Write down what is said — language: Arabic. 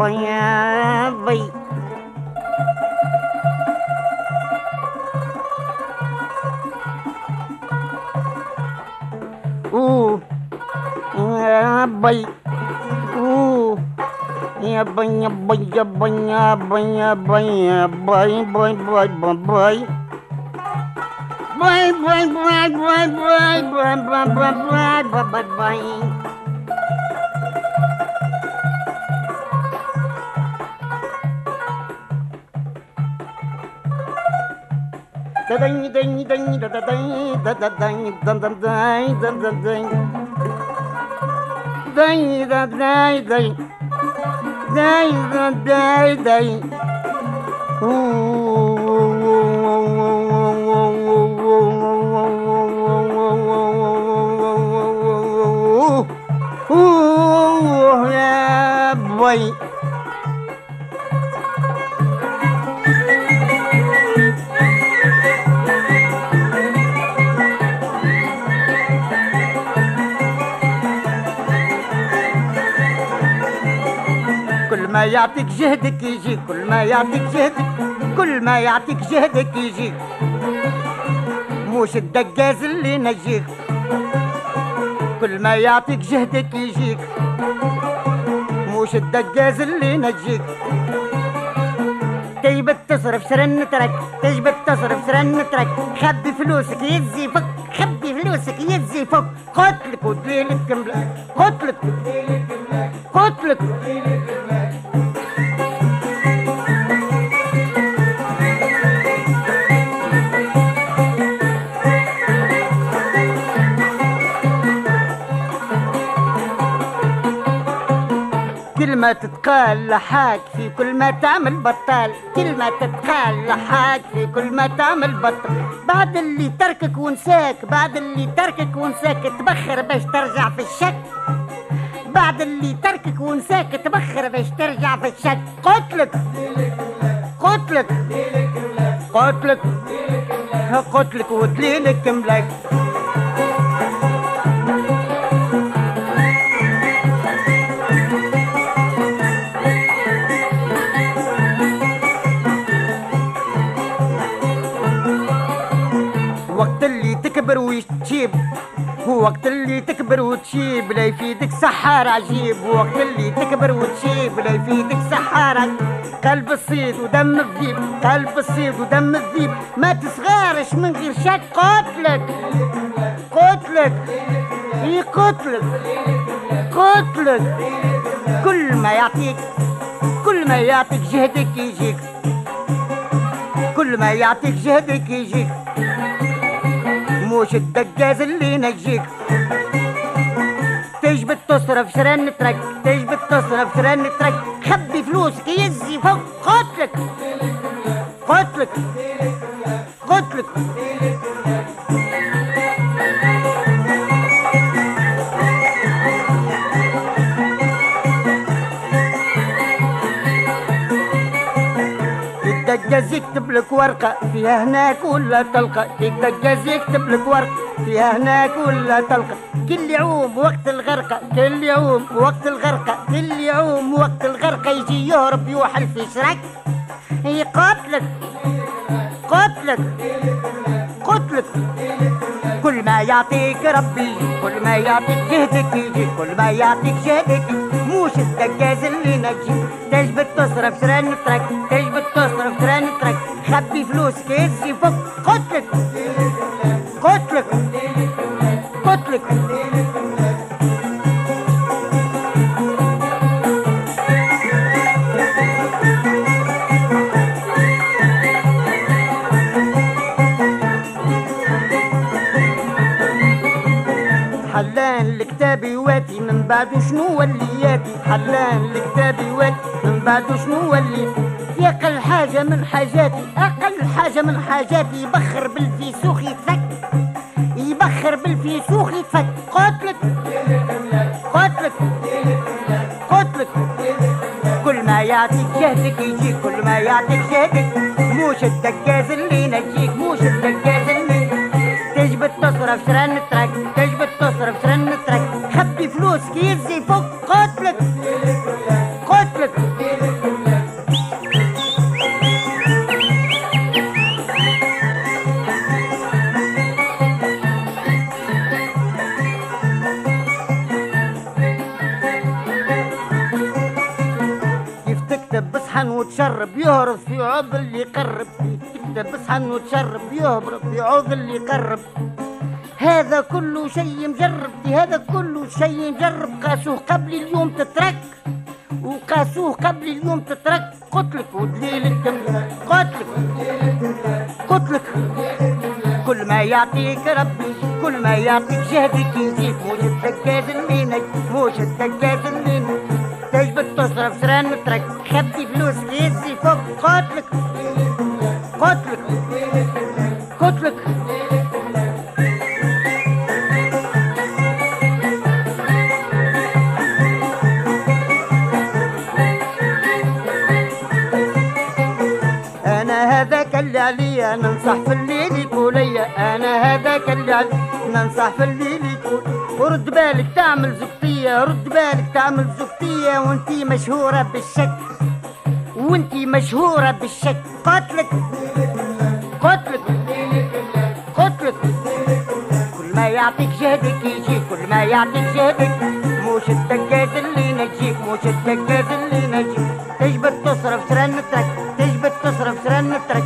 Banyak. abay. Ooh. Abay, abay, abay, abay, abay, abay, abay, abay, abay. Bye, bye, bye, bye, bye, bye, bye, bye, bye, bye, bye, bye. da dang dang dang da da dang da da dang dang dang dang dang dang đây ra đây đây đây ra đây đây Wait. ما يعطيك جهدك يجيك كل ما يعطيك جهدك كل ما يعطيك جهدك يجيك موش الدقاز اللي نجيك كل ما يعطيك جهدك يجيك موش الدقاز اللي نجيك تجبد تصرف سرن ترك تجبد تصرف سرن ترك. خبي فلوسك يزي فك خبي فلوسك يزي فك قتلك ودليلك ملاك قتلك قتلك كلمة تتقال لحاك في كل ما تعمل بطال. كلمة تتقال لحاك في كل ما تعمل بطال. بعد اللي تركك ونساك بعد اللي تركك ونساك تبخر باش ترجع في الشك. بعد اللي تركك ونساك تبخر باش ترجع في الشك. قتلك. قتلك. قتلك. قتلك ودليلك ملاك. اللي تكبر وتشيب لا يفيدك سحار عجيب. وقت اللي تكبر وتشيب لا يفيدك سحار. قلب الصيد ودم الذيب قلب الصيد ودم الذيب ما تصغارش من غير شك قتلك قتلك إي قتلك قتلك. كل ما يعطيك كل ما يعطيك جهدك يجيك. كل ما يعطيك جهدك يجيك. موش الدجاز اللي نجيك. تجبد تصرف شرن ترك تجبد تصرف شرن ترك. خبي فلوسك يزي فوق قتلك قلت لك قلت الدجاج يكتب لك ورقة فيها هناك ولا تلقى؟ الدجاج يكتب لك ورقة فيها هناك ولا تلقى؟ كل يعوم وقت الغرقة كل يعوم وقت الغرقة كل يعوم وقت الغرقة يجي يهرب يوحل في شرك يقاتلك قتلك قتلك كل ما يعطيك ربي كل ما يعطيك جهدك يجي كل ما يعطيك جهدك. موش الدجاج اللي نجي تجبد تصرف سران ترك سران ترك. خبي فلوسك يزي فوق قتلك. قتلك. قتلك. حلان الكتابي واتي من بعد شنو ولياتي؟ حلان الكتابي واتي من بعد شنو ولي أقل حاجة من حاجاتي أقل حاجة من حاجاتي يبخر بالفيسوخ يتفك. يبخر بالفيسوخ يتفك. قتلك قتلك قتلك كل ما يعطيك جهدك يجيك كل ما يعطيك جهدك موش الدجاز اللي ينجيك موش الدجاز اللي تجبد تصرف سرن ترك تجبد تصرف سرن ترك. خبي فلوسك يزي فوق قتلك وتشرب يهرب في عوض اللي يقرب كيف تكتب بصحن وتشرب يهرب في عوض اللي يقرب هذا كله شيء مجرب هذا كله شيء مجرب. قاسوه قبل اليوم تترك وقاسوه قبل اليوم تترك. قتلك ودليل الدم قتلك قتلك كل ما يعطيك ربي كل ما يعطيك جهدك يزيد اللي نج موش الدجاج اللي نج تجبد تصرف سران مترك. خبي فلوس يزي فوق. قتلك قتلك قتلك أنا هذاك اللي عليا ننصح في الليل يقول ليا أنا هذاك اللي عليا ننصح في الليل ورد بالك تعمل زبطية رد بالك تعمل زبطية وانتي مشهورة بالشك. وانتي مشهورة بالشك. قتلك. قتلك. قتلك. كل ما يعطيك جهدك يجيك كل ما يعطيك جهدك موش الدجاج اللي ينجيك موش الدجاج اللي ينجيك تجبد تصرف سرن ترك تجبد تصرف سرن ترك